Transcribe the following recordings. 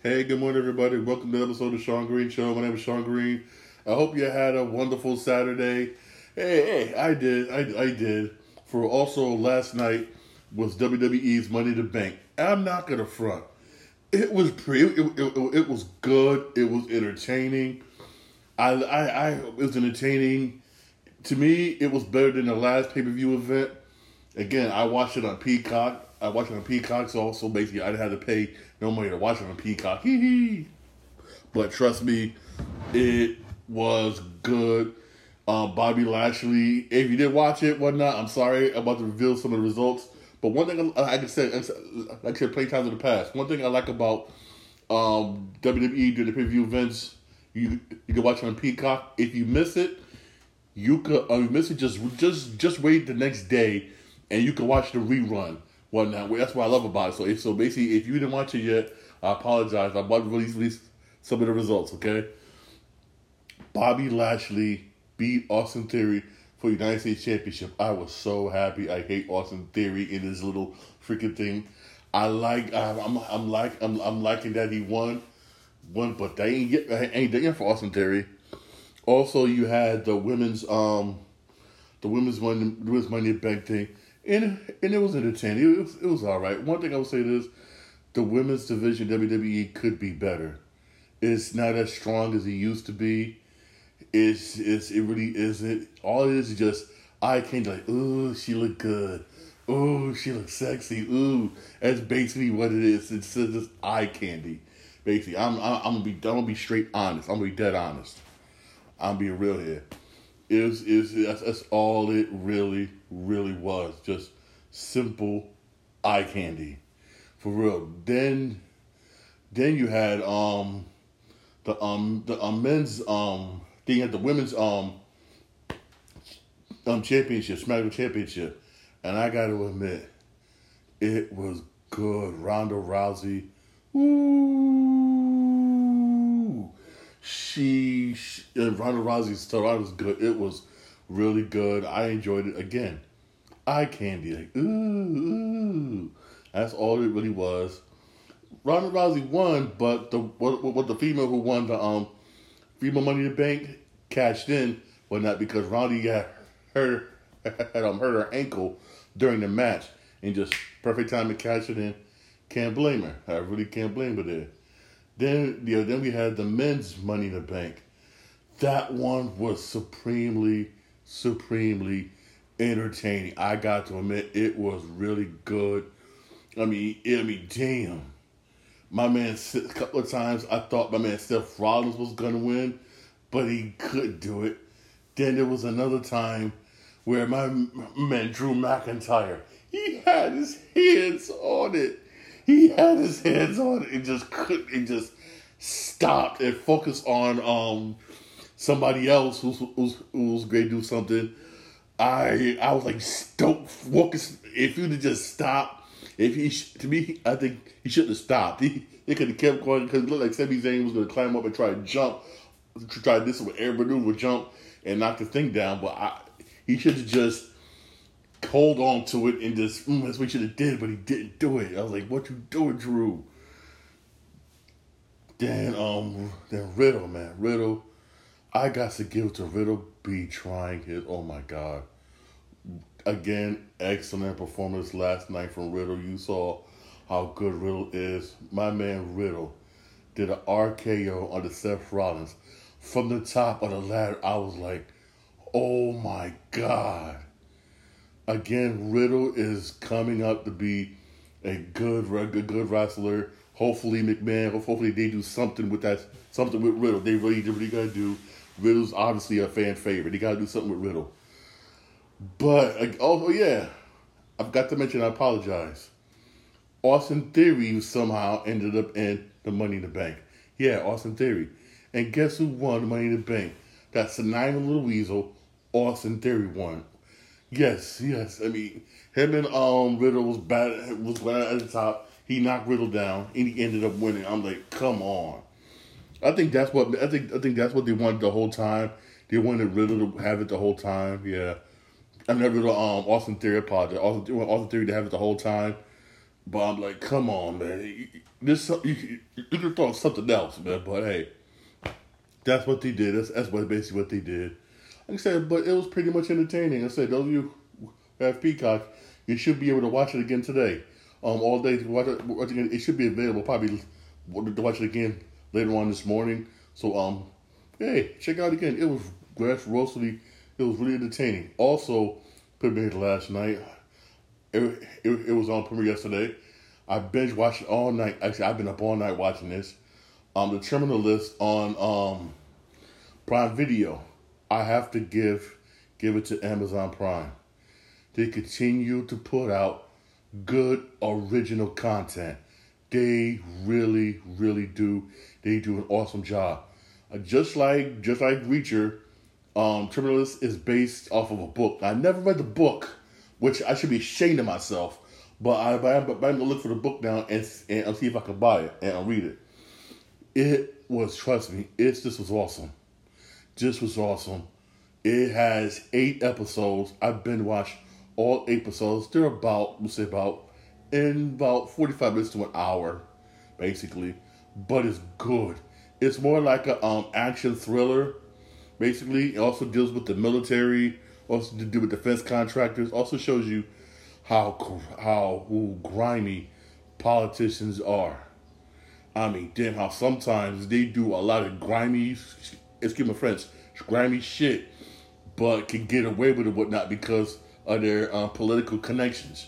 Hey, good morning, everybody. Welcome to the episode of Shawn Green Show. My name is Shawn Green. I hope you had a wonderful Saturday. Hey, hey, I did. I, I did. For also last night was WWE's Money to Bank. I'm not gonna front. It was pretty. It, it, it, it was good. It was entertaining. I, I, I it was entertaining. To me, it was better than the last pay per view event. Again, I watched it on Peacock. I watched it on Peacock, so also basically I didn't to pay no money to watch it on Peacock. Hee hee. But trust me, it was good. Um, Bobby Lashley. If you did watch it, whatnot, I'm sorry about to reveal some of the results. But one thing I, I can say, like I said, play times in the past. One thing I like about um, WWE during the pay per view events, you you can watch it on Peacock. If you miss it, you could uh, miss it. Just just just wait the next day, and you can watch the rerun whatnot. That's what I love about it. So, if, so basically, if you didn't watch it yet, I apologize. I'm about to release, release some of the results. Okay. Bobby Lashley beat Austin Theory for United States Championship. I was so happy. I hate Austin Theory in his little freaking thing. I like. I'm. I'm, like. I'm. I'm liking that he won. Won, but they ain't get. Ain't there for Austin Theory. Also, you had the women's. Um, the women's money. The women's money bank thing and and it was entertaining. It was, it was all right. One thing I would say is the women's division WWE could be better. It's not as strong as it used to be. It's it's it really isn't. All it is is just I can't like, ooh, she looked good. Ooh, she looks sexy. Ooh, that's basically what it is. It's just eye candy. Basically, I'm I'm, I'm gonna be I'm gonna be straight honest. I'm gonna be dead honest. I'm being real here is is that's, that's all it really really was. Just simple eye candy. For real. Then then you had um the um the um, men's um then you had the women's um um championship SmackDown championship. And I got to admit it was good. Ronda Rousey ooh she, she Ronda Rousey's story was good. It was really good. I enjoyed it again. Eye candy, like ooh, ooh. That's all it really was. Ronda Rousey won, but the what, what the female who won the um female Money in the Bank cashed in, but not because Ronda got her had um hurt her ankle during the match and just perfect time to cash it in. Can't blame her. I really can't blame her there. Then you know, then we had the men's Money in the Bank. That one was supremely, supremely entertaining. I got to admit, it was really good. I mean, I mean, damn. My man, a couple of times I thought my man Seth Rollins was gonna win, but he couldn't do it. Then there was another time where my man Drew McIntyre, he had his hands on it he had his hands on it and just couldn't and just stopped and focused on um somebody else who's who's who's great to do something. I I was like don't focus if you'd have just stopped. If he to me, I think he shouldn't have stopped. He he could have kept going because it looked like Sami Zayn was going to climb up and try to jump, try this with air maneuver jump and knock the thing down. But I, he should have just hold on to it and just mm, that's what you should have did, but he didn't do it. I was like, "What you doing, Drew?" Then um, then Riddle, man, Riddle. I got to give to Riddle be trying his. Oh my god! Again, excellent performance last night from Riddle. You saw how good Riddle is. My man Riddle did an RKO on the Seth Rollins from the top of the ladder. I was like, "Oh my god!" Again, Riddle is coming up to be a good, good, good wrestler. Hopefully, McMahon. Hopefully, they do something with that. Something with Riddle. They really, really gotta do. Riddle's obviously a fan favorite. They gotta do something with Riddle. But oh, oh yeah, I've got to mention. I apologize. Austin Theory somehow ended up in the Money in the Bank. Yeah, Austin Theory. And guess who won the Money in the Bank? That's the Nine Little Weasel. Austin Theory won. Yes, yes. I mean, him and um Riddle was bad was bad at the top. He knocked Riddle down, and he ended up winning. I'm like, come on. I think that's what I think. I think that's what they wanted the whole time. They wanted Riddle to have it the whole time. Yeah, I never Riddle. Um, Austin Theory apologized. Austin, Austin Theory to have it the whole time. But I'm like, come on, man. This you, you could have thought something else, man. But hey, that's what they did. That's that's what basically what they did. Like I said, but it was pretty much entertaining. I said, those of you who have Peacock, you should be able to watch it again today. Um, all day watch it, watch it again. It should be available probably to watch it again later on this morning. So um, hey, check out again. It was grassrootsly. It was really entertaining. Also, premiered last night. It, it, it was on premiere yesterday. I binge watched it all night. Actually, I've been up all night watching this. Um, the Terminal List on um, Prime Video. I have to give give it to Amazon Prime. They continue to put out good original content. They really, really do. They do an awesome job. Uh, just like just like Reacher, um, Terminal List is based off of a book. I never read the book, which I should be ashamed of myself. But I, I'm, gonna look for the book now and and see if I can buy it and I'll read it. It was, trust me, it's this was awesome. This was awesome. It has eight episodes. I've been watched all eight episodes. They're about, we'll say about, in about 45 minutes to an hour, basically. But it's good. It's more like a um action thriller, basically. It also deals with the military, also to do with defense contractors. Also shows you how how ooh, grimy politicians are. I mean, damn, how sometimes they do a lot of grimy, excuse my French, grimy shit, but can get away with it, whatnot, because of their uh, political connections.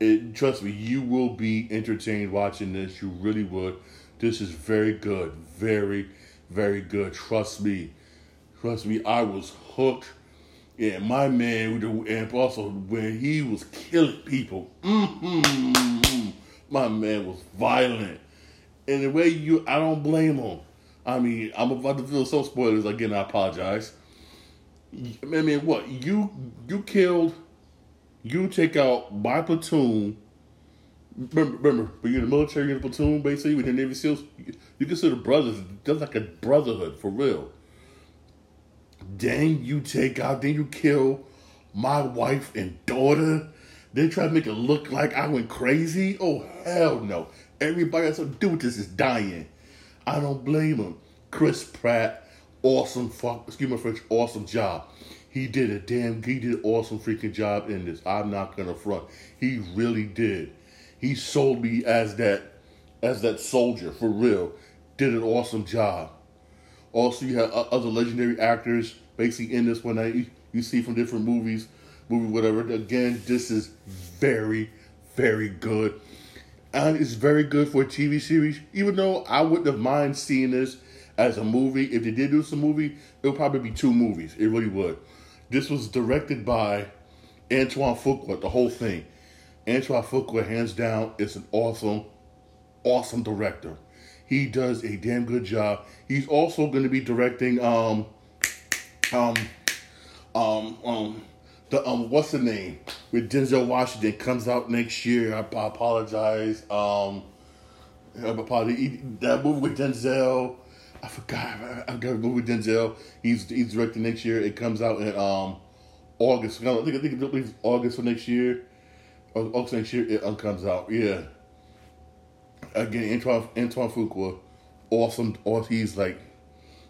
It, trust me, you will be entertained watching this. You really would. This is very good, very, very good. Trust me, trust me. I was hooked. Yeah, my man, and also when he was killing people, mm-hmm, my man was violent and the way you, I don't blame him. I mean, I'm about to feel some spoilers again. I apologize. I mean, what you you killed? You take out my platoon. Remember, remember when you're in the military, you're in the platoon, basically, with the Navy SEALs, you, consider brothers. Just like a brotherhood, for real. Then you take out, then you kill my wife and daughter. Then try to make it look like I went crazy. Oh, hell no. Everybody that's to do with this is dying. I don't blame him. Chris Pratt, awesome fuck, excuse my French, awesome job. He did a damn, he did an awesome freaking job in this. I'm not gonna front. He really did. He sold me as that, as that soldier for real. Did an awesome job. Also, you have other legendary actors basically in this one that you, you see from different movies, movie whatever. Again, this is very, very good and it's very good for a TV series. Even though I wouldn't have mind seeing this as a movie, if they did do some movie, it would probably be two movies. It really would. This was directed by Antoine Fuqua, the whole thing. Antoine Fuqua, hands down, is an awesome, awesome director. He does a damn good job. He's also going to be directing um, um, um, um, the um what's the name with Denzel Washington comes out next year. I, I apologize. Um, I apologize. That movie with Denzel. I forgot. I, got a movie with Denzel. He's he's directing next year. It comes out in um August. I think I think it's August for next year. August next year it comes out. Yeah. Again, Antoine Antoine Fuqua, awesome. Or he's like,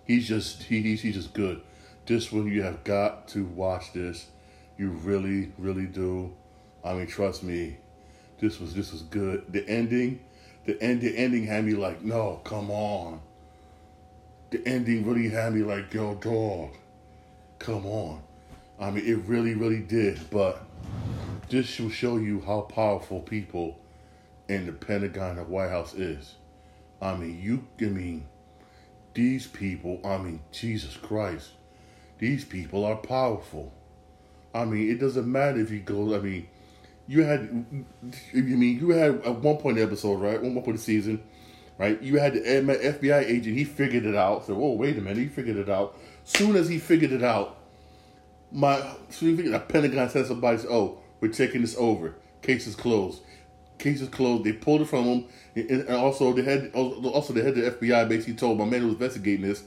he's just he, he's he's just good. This one you have got to watch this. You really, really do. I mean, trust me, this was this was good. The ending, the end, the ending had me like, no, come on. The ending really had me like, yo, dog, come on. I mean, it really, really did. But this will show you how powerful people in the Pentagon and White House is. I mean, you, I mean, these people, I mean, Jesus Christ, these people are powerful. I mean, it doesn't matter if he goes. I mean, you had, you mean you had at one point episode, right? One point in the season, right? You had the FBI agent. He figured it out. So, oh, wait a minute, he figured it out. Soon as he figured it out, my soon as the Pentagon said somebody, said, "Oh, we're taking this over. Case is closed. Case is closed." They pulled it from him, and also they had also they had the FBI basically told my man who was investigating this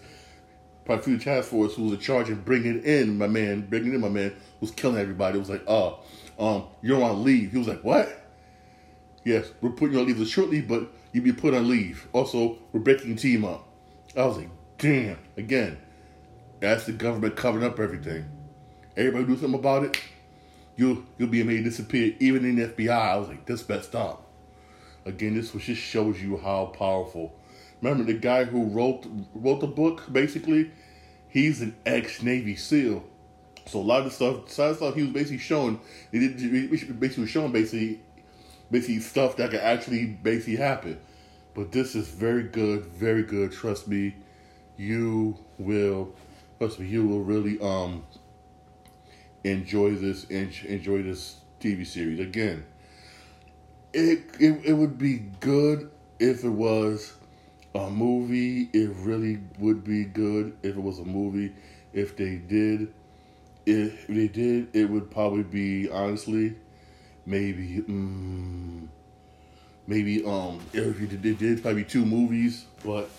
Prosecutor Task Force, who was in charge of bringing in my man, bringing in my man, was killing everybody. It was like, oh, um, you're on leave. He was like, what? Yes, we're putting you on leave shortly, but you'll be put on leave. Also, we're breaking team up. I was like, damn. Again, that's the government covering up everything. Everybody do something about it. You'll you'll be made disappear. Even in the FBI, I was like, this messed up. Again, this just shows you how powerful. Remember the guy who wrote wrote the book. Basically, he's an ex Navy SEAL. So a lot of the stuff, lot of stuff he was basically showing, he did basically was showing basically, basically stuff that could actually basically happen. But this is very good, very good. Trust me, you will. Trust me, you will really um enjoy this enjoy this TV series again. It, it it would be good if it was a movie. It really would be good if it was a movie. If they did, if they did, it would probably be honestly, maybe, um, maybe um, if they did, did probably two movies. But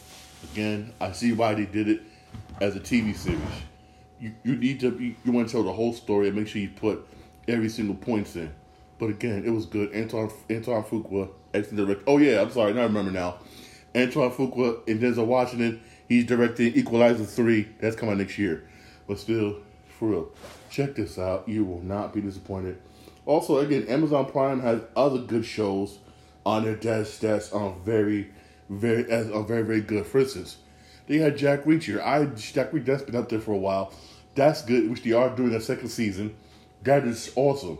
again, I see why they did it as a TV series. You you need to be, you want to tell the whole story and make sure you put every single points in. But again, it was good. Antoine Antoine Fuqua, excellent director. Oh yeah, I'm sorry, I remember now. Antoine Fuqua and Denzel Washington. He's directing Equalizer three. That's coming next year. But still, for real, check this out. You will not be disappointed. Also, again, Amazon Prime has other good shows on their desk that's um very, very as uh, very very good. For instance, they had Jack Reacher. I Jack Reacher that's been up there for a while. That's good, which they are doing their second season. That is awesome.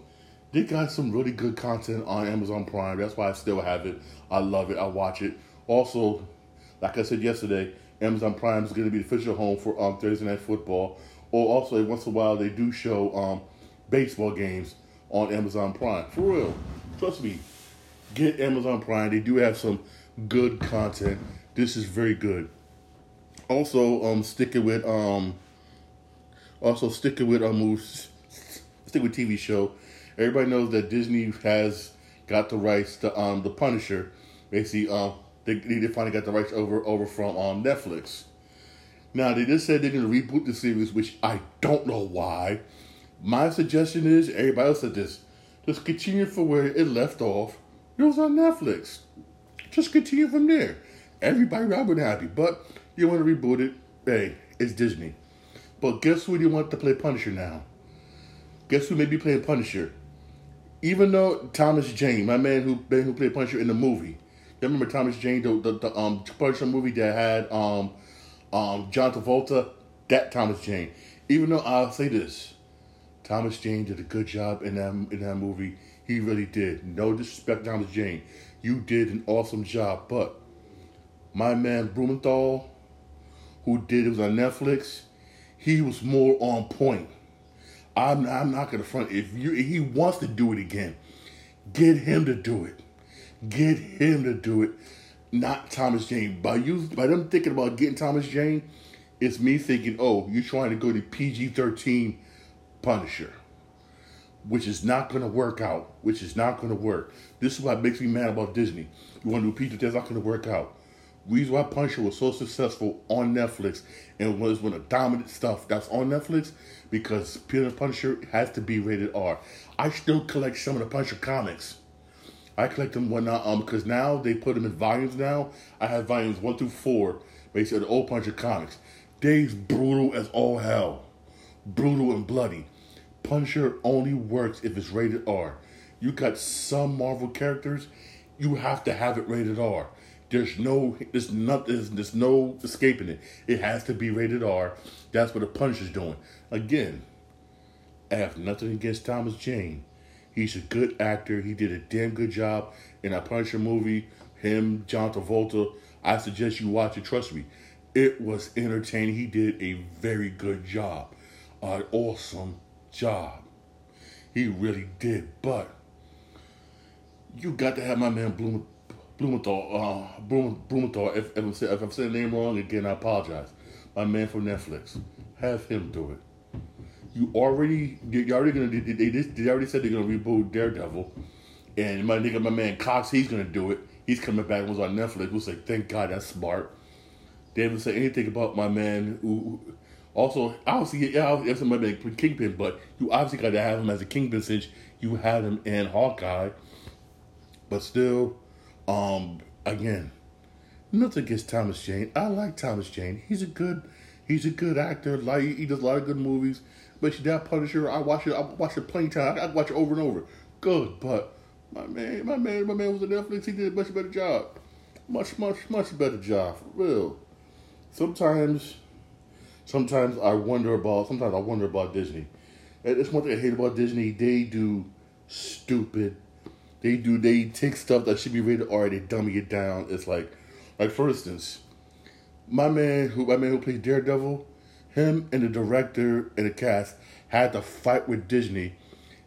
They got some really good content on Amazon Prime. That's why I still have it. I love it. I watch it. Also, like I said yesterday, Amazon Prime is going to be the official home for um, Thursday Night Football. Or also, once in a while, they do show um, baseball games on Amazon Prime. For real. Trust me. Get Amazon Prime. They do have some good content. This is very good. Also, um, sticking with um, also sticking with um, stick with TV show. Everybody knows that Disney has got the rights to um, the Punisher. Basically, um, they, they finally got the rights over over from um, Netflix. Now they just said they're gonna reboot the series, which I don't know why. My suggestion is everybody else said this. Just continue from where it left off. It was on Netflix. Just continue from there. Everybody would be happy. But you want to reboot it? Hey, it's Disney. But guess who you want to play Punisher now? Guess who may be playing Punisher? Even though Thomas Jane, my man who who played Punisher in the movie, you remember Thomas Jane, the, the, the um Punisher movie that had um um John Travolta, that Thomas Jane. Even though I'll say this, Thomas Jane did a good job in that in that movie. He really did. No disrespect, Thomas Jane. You did an awesome job. But my man Blumenthal, who did it was on Netflix, he was more on point. I'm I'm not gonna front. If you if he wants to do it again, get him to do it. Get him to do it, not Thomas Jane. By you, by them thinking about getting Thomas Jane, it's me thinking, oh, you're trying to go to PG thirteen Punisher, which is not going to work out. Which is not going to work. This is what makes me mad about Disney. You want to do PG? That's not going to work out. Reason why Punisher was so successful on Netflix and was one of the dominant stuff that's on Netflix because Peter Punisher has to be rated R. I still collect some of the Punisher comics. I collect them when now um because now they put them in volumes now. I have volumes one through four, basically the old Punisher comics. Days brutal as all hell. Brutal and bloody. Punisher only works if it's rated R. You got some Marvel characters, you have to have it rated R. There's no there's not there's, there's no escaping it. It has to be rated R. That's what the Punisher's doing. Again, I have nothing against Thomas Jane. He's a good actor. He did a damn good job in that Punisher movie. Him, John Travolta. I suggest you watch it. Trust me, it was entertaining. He did a very good job, an awesome job. He really did. But you got to have my man Bloom, Blumenthal. Uh, Bloom, Blumenthal. If, if, I'm, if I'm saying the name wrong again, I apologize. My man from Netflix. Have him do it you already you already gonna they, they, they already said they're gonna reboot Daredevil, and my nigga my man Cox he's gonna do it. He's coming back. It was on Netflix. Was like, thank God that's smart. They haven't said anything about my man. Who, also, obviously, yeah, obviously, my man Kingpin, but you obviously got to have him as a Kingpin since you had him in Hawkeye. but still, um, again, nothing against Thomas Jane. I like Thomas Jane. He's a good, he's a good actor. Like he does a lot of good movies. But she that Punisher, I watch it. I watch it plenty time. I watch it over and over. Good, but my man, my man, my man was on Netflix. He did a much better job. Much, much, much better job. For real. Sometimes, sometimes I wonder about. Sometimes I wonder about Disney. And it's one thing I hate about Disney. They do stupid. They do. They take stuff that should be rated R. They dummy it down. It's like, like for instance, my man who my man who plays Daredevil him and the director and the cast had to fight with Disney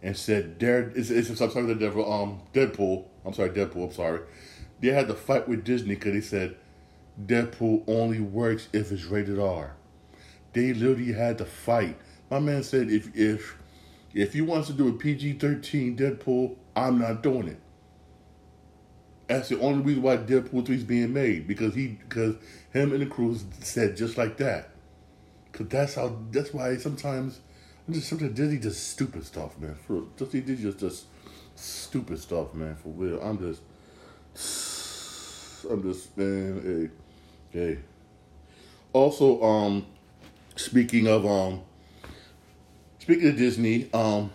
and said Dare it's, it's I'm sorry the devil um Deadpool I'm sorry Deadpool I'm sorry they had to fight with Disney because he said Deadpool only works if it's rated R. They literally had to fight. My man said if if if he wants to do a PG thirteen Deadpool, I'm not doing it. That's the only reason why Deadpool three is being made because he because him and the crew said just like that. Cause that's how. That's why sometimes, I'm just sometimes Disney just stupid stuff, man. For just Disney just just stupid stuff, man. For real, I'm just, I'm just man. Hey, hey. Also, um, speaking of um, speaking of Disney, um,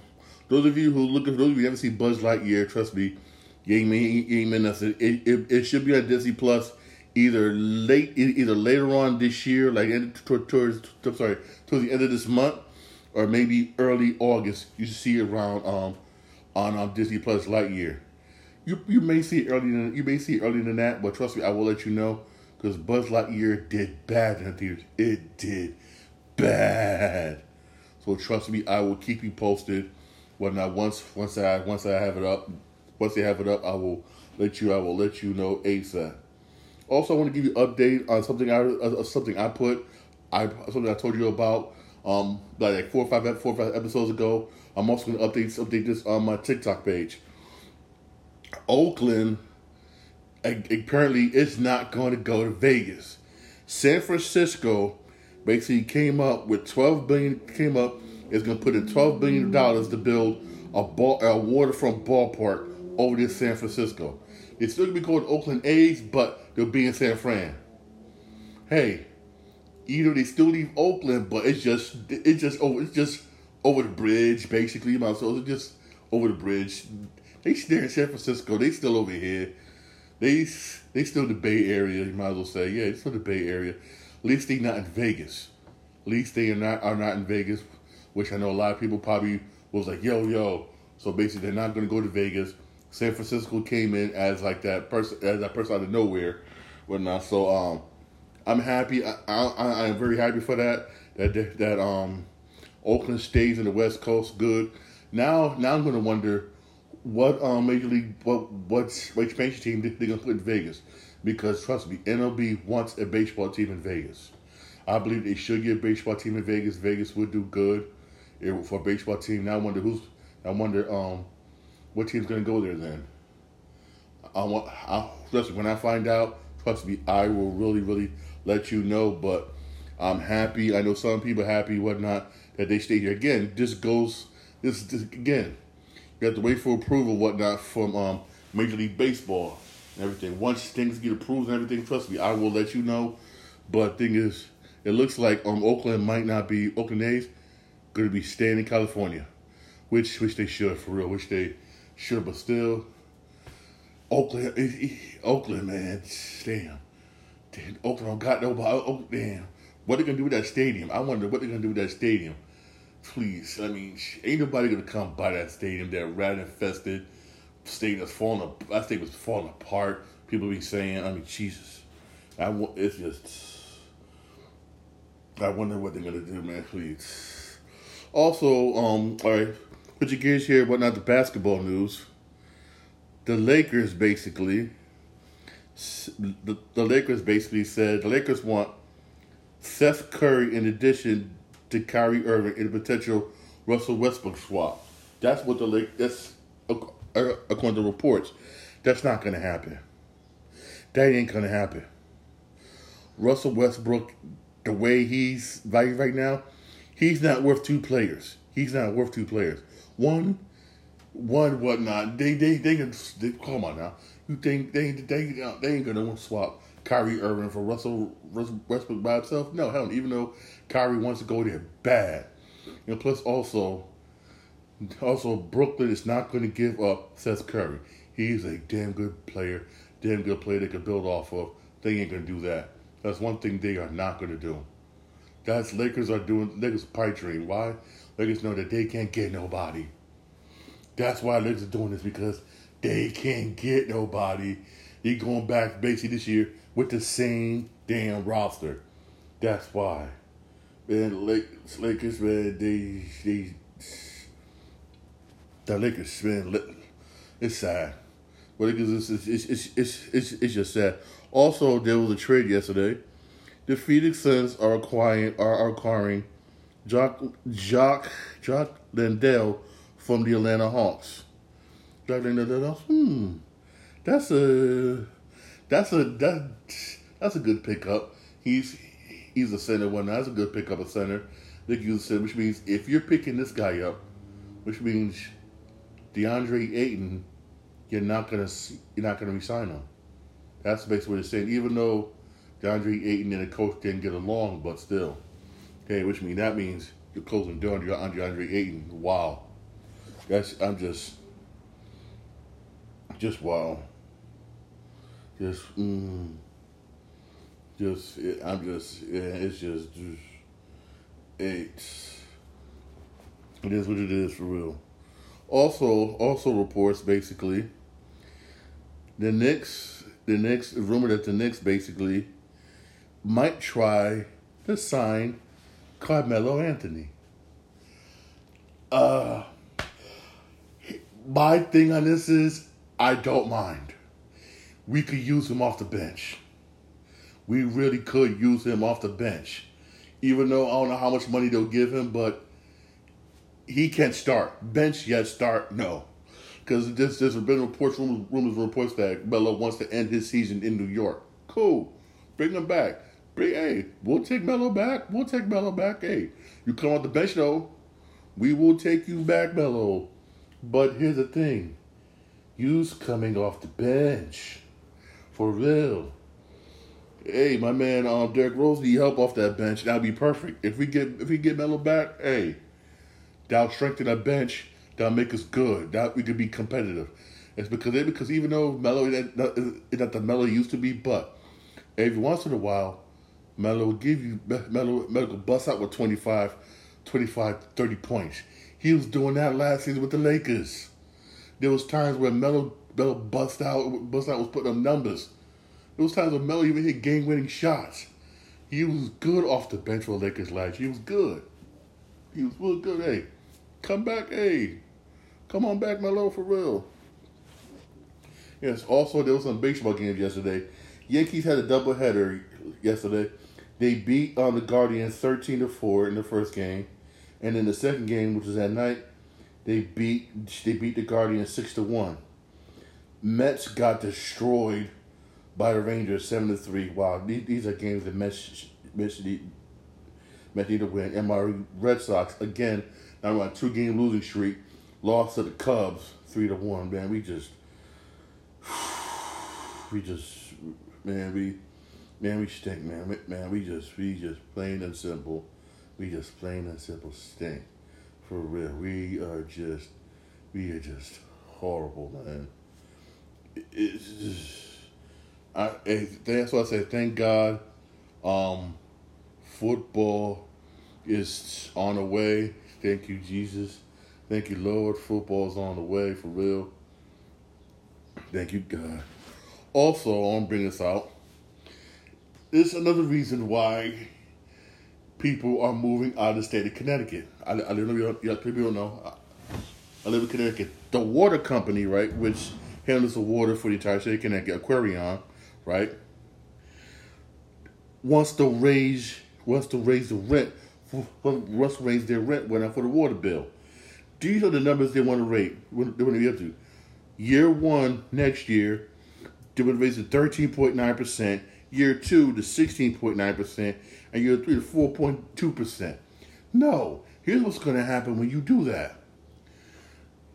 those of you who look at those of you who haven't seen Buzz Lightyear, trust me, you ain't you ain't mean nothing. It, it, it should be on Disney Plus either late either later on this year, like towards, sorry towards the end of this month, or maybe early August. You should see around um on um, Disney Plus Lightyear. You you may see it earlier than you may see it earlier than that, but trust me, I will let you know because Buzz Lightyear did bad in the theaters. It did bad. So trust me, I will keep you posted. When I once once I once I have it up, once they have it up, I will let you I will let you know ASAP. Also, I want to give you an update on something I uh, something I put, I something I told you about, um, like four or five four or five episodes ago. I'm also going to update update this on my TikTok page. Oakland apparently is not going to go to Vegas. San Francisco basically came up with 12 billion. Came up is going to put in 12 billion dollars to build a ball, a waterfront ballpark over in San Francisco. It's still going to be called Oakland A's, but they'll be in San Fran. Hey, either they still leave Oakland, but it's just it's just over it's just over the bridge basically. My so it's just over the bridge. They there in San Francisco. They still over here. They they still the Bay Area. You might as well say yeah, it's still the Bay Area. At least they not in Vegas. At least they are not are not in Vegas, which I know a lot of people probably was like yo yo. So basically, they're not going to go to Vegas. San Francisco came in as like that person, as that person out of nowhere, whatnot. So um, I'm happy. I, I, am very happy for that. That that um, Oakland stays in the West Coast. Good. Now, now I'm going to wonder what um major league what what expansion team they, they're to put in Vegas because trust me, MLB wants a baseball team in Vegas. I believe they should get a baseball team in Vegas. Vegas would do good for a baseball team. Now I wonder who's. I wonder um what team's going to go there then? I want. I, listen, when I find out, trust me, I will really, really let you know. But I'm happy. I know some people happy, whatnot, that they stay here. Again, this goes. This, this again. You have to wait for approval, whatnot, from um, Major League Baseball and everything. Once things get approved and everything, trust me, I will let you know. But thing is, it looks like um Oakland might not be Oakland A's going to be staying in California, which which they should for real, which they Sure, but still, Oakland, Oakland, man, damn, damn Oakland got nobody. Oh, damn, what they gonna do with that stadium? I wonder what they gonna do with that stadium. Please, I mean, ain't nobody gonna come by that stadium. That rat infested stadium that's falling. That stadium was falling apart. People be saying, I mean, Jesus, I want. it's just. I wonder what they're gonna do, man. Please. Also, um, all right. Your gears here, but not the basketball news. The Lakers basically, the, the Lakers basically said the Lakers want Seth Curry in addition to Kyrie Irving in a potential Russell Westbrook swap. That's what the Lakers. That's uh, according to reports. That's not going to happen. That ain't going to happen. Russell Westbrook, the way he's valued right now, he's not worth two players. He's not worth two players. One, one whatnot. They they they can they, come on now. You think they they uh, they ain't gonna swap Kyrie Irving for Russell Westbrook by himself? No, hell. Even though Kyrie wants to go there bad, and plus also also Brooklyn is not going to give up Seth Curry. He's a damn good player, damn good player they can build off of. They ain't gonna do that. That's one thing they are not gonna do. That's Lakers are doing Lakers pipe dream. Why? Lakers know that they can't get nobody. That's why Lakers are just doing this because they can't get nobody. They going back basically this year with the same damn roster. That's why. Man, Lakers, man, they they the Lakers, man, it's sad. But it's, it's, it's, it's, it's, it's just sad. Also, there was a trade yesterday. The Phoenix Suns are acquiring are acquiring Jock Jock Jock Landale from the Atlanta Hawks. Jock hmm, that's a that's a that that's a good pickup. He's he's a center one. That's a good pickup, a center. Use center, which means if you're picking this guy up, which means DeAndre Ayton, you're not gonna you're not gonna resign him. That's basically what it's saying. Even though DeAndre Ayton and the coach didn't get along, but still. Okay, which means that means you're closing down on DeAndre Andre Ayton. Wow. That's I'm just just wow. Just mm, just it, I'm just yeah, it's just, just it's it is what it is for real. Also also reports basically the Knicks the Knicks rumor that the Knicks basically might try to sign Carmelo Anthony. Uh, my thing on this is I don't mind. We could use him off the bench. We really could use him off the bench. Even though I don't know how much money they'll give him, but he can't start. Bench, yes. Start, no. Because there's, there's been reports, rumors, rumors, reports that Melo wants to end his season in New York. Cool. Bring him back. Hey, we'll take Melo back. We'll take Melo back. Hey, you come off the bench though. We will take you back, Melo. But here's the thing. You's coming off the bench. For real. Hey, my man, um, Derrick Rose need help off that bench. That'd be perfect. If we get if we get Melo back, hey, that'll strengthen our bench that'll make us good. That we could be competitive. It's because it because even though is not the Melo used to be, but every once in a while, Melo give you Melo Melo bust out with 25, 25, 30 points. He was doing that last season with the Lakers. There was times where Melo Melo bust out bust out was putting up numbers. There was times where Melo even hit game winning shots. He was good off the bench for the Lakers last year. He was good. He was real good. Hey, come back. Hey, Come on back, Melo, for real. Yes, also there was some baseball games yesterday. Yankees had a doubleheader yesterday. They beat um, the Guardians thirteen to four in the first game, and in the second game, which was at night, they beat they beat the Guardians six to one. Mets got destroyed by the Rangers seven to three. Wow, these, these are games that Mets Mets need, Mets need to win. And my Red Sox again now on a two game losing streak lost to the Cubs three to one. Man, we just, we just, man, we, man, we stink, man, man, we just, we just plain and simple, we just plain and simple stink, for real. We are just, we are just horrible, man. It's just, I, that's why I say thank God, um, football is on the way. Thank you, Jesus. Thank you, Lord. Football's on the way for real. Thank you, God. Also, I'm to bring this out. This is another reason why people are moving out of the state of Connecticut. I, I don't know, yeah, people don't know. I, I live in Connecticut. The water company, right, which handles the water for the entire state of Connecticut, Aquarion, right, wants to raise wants to raise the rent. Wants to raise their rent when for the water bill. These are the numbers they want to rate. They want to be up to. Year one next year, they want to raise it 13.9%. Year two to 16.9%. And year three to 4.2%. No. Here's what's going to happen when you do that.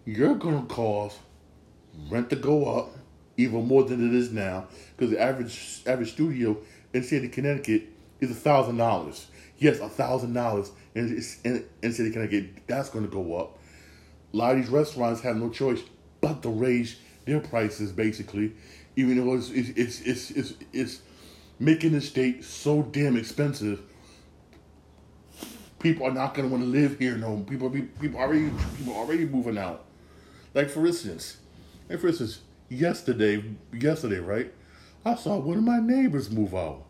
you're gonna cause rent to go up even more than it is now because the average average studio in the state of Connecticut is a thousand dollars. Yes, a thousand dollars in in in of Connecticut. That's going to go up. A lot of these restaurants have no choice but to raise their prices, basically, even though it's it's it's, it's, it's making the state so damn expensive. People are not to want to live here. No, people people already people already moving out. Like for instance, like for instance, yesterday, yesterday, right? I saw one of my neighbors move out.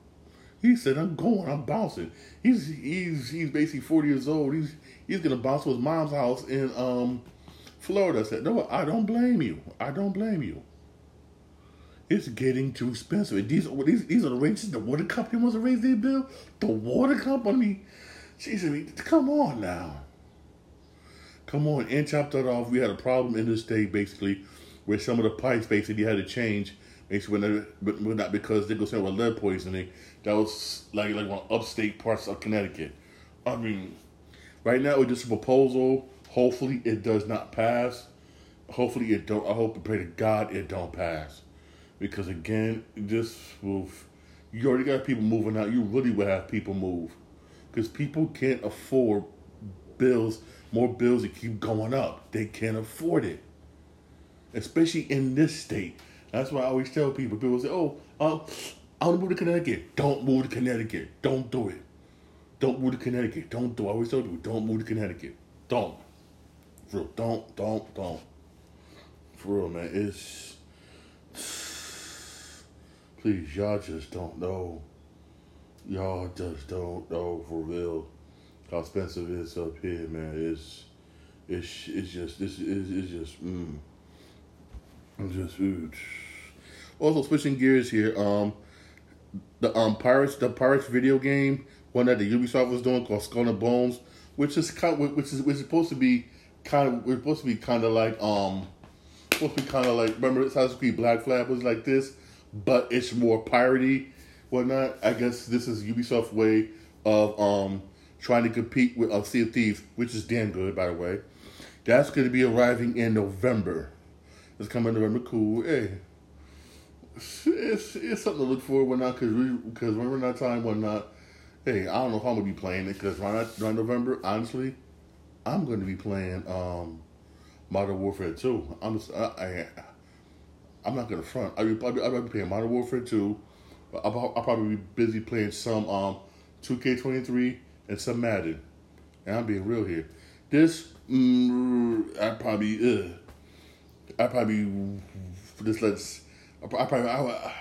He said, "I'm going. I'm bouncing." He's he's he's basically 40 years old. He's he's gonna bounce to his mom's house in um Florida. I said, "No, I don't blame you. I don't blame you. It's getting too expensive. These these these are the rates the water company wants to raise their bill. The water company, said, "Come on now." Come on, and chopped that off. We had a problem in the state basically where some of the pipes basically had to change. Basically, when they, not because they go saying with lead poisoning. That was like like one upstate parts of Connecticut. I mean, right now it's just a proposal. Hopefully, it does not pass. Hopefully, it don't. I hope and pray to God it don't pass, because again, this will. You already got people moving out. You really will have people move, because people can't afford bills. More bills that keep going up. They can't afford it especially in this state. That's why I always tell people. People say, "Oh, um, I want to move to Connecticut." Don't move to Connecticut. Don't do it. Don't move to Connecticut. Don't do. It. I always tell people, "Don't move to Connecticut." Don't. For real. Don't. Don't. Don't. For real, man. It's. Please, y'all just don't know. Y'all just don't know for real how expensive it is up here, man. It's. It's. It's just. This is. It's just. Mm. Just huge. Also switching gears here, um, the um Pirates, the Pirates video game, one that the Ubisoft was doing called Skull and Bones, which is kind, of, which is which is supposed to be kind of, we're supposed to be kind of like um, supposed to be kind of like remember Assassin's Creed Black Flag was like this, but it's more piratey, whatnot. I guess this is Ubisoft's way of um trying to compete with uh, Sea of Thieves, which is damn good by the way. That's going to be arriving in November. It's coming November. Cool. Hey, it's it's something to look for. Whatnot because we because when we're not time whatnot. Hey, I don't know if I'm gonna be playing it because around, around November, honestly, I'm gonna be playing um, Modern Warfare 2. I'm just I, I I'm not gonna front. I'll be, I'll be, I'll be playing Modern Warfare 2. I'll, I'll probably be busy playing some um 2K23 and some Madden. And I'm being real here. This mm, I probably uh, I probably just let's. I probably I, I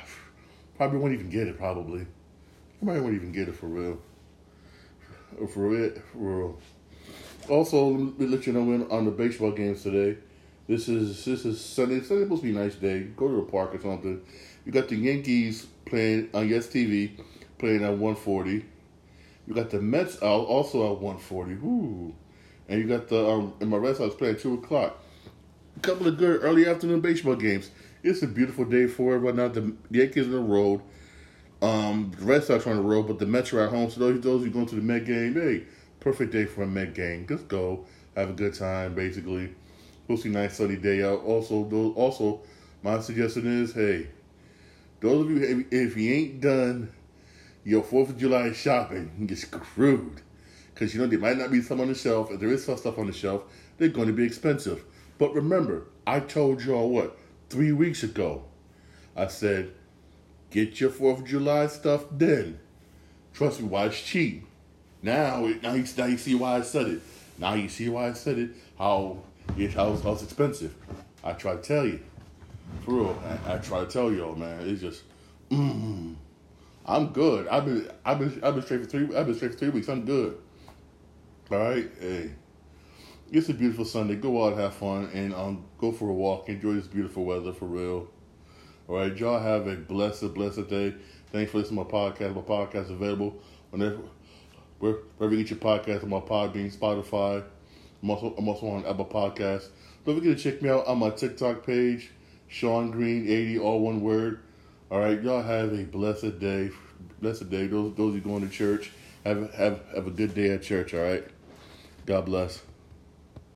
probably won't even get it. Probably, I probably won't even get it for real. For real, for real. Also, let me let you know when on the baseball games today. This is this is Sunday. Sunday supposed to be a nice day. Go to a park or something. You got the Yankees playing on Yes TV, playing at one forty. You got the Mets out also at one forty. Ooh, and you got the um in my Red Sox playing at two o'clock a couple of good early afternoon baseball games. It's a beautiful day for it right now. The Yankees on the road. Um, the Red Sox are on the road, but the Mets are at home. So those those who going to the Met game, hey, perfect day for a Met game. Just go, have a good time. Basically, see nice sunny day out. Also, those, also, my suggestion is, hey, those of you if, you ain't done your Fourth of July shopping, you get screwed. Because you know there might not be some on the shelf. If there is some stuff on the shelf, they're going to be expensive. But remember, I told y'all what, three weeks ago, I said, get your 4th of July stuff then. Trust me, why it's cheap. Now, now you, now you see why I said it. Now you see why I said it, how, how, how it's expensive. I try to tell you. For real, I, I try to tell y'all, man. It's just, mm, I'm good. I've been, I've been, I've been straight for three. I've been straight for three weeks. I'm good. All right, hey it's a beautiful Sunday. Go out, have fun, and um, go for a walk. Enjoy this beautiful weather for real. All right, y'all have a blessed, blessed day. Thanks for listening to my podcast. My podcast is available whenever, wherever you get your podcast on my Podbean, Spotify. I'm also, on Apple Podcasts. Don't forget to check me out on my TikTok page, Shawn Green 80, all one word. All right, y'all have a blessed day. Blessed day. Those those who going to church, have have have a good day at church. All right. God bless.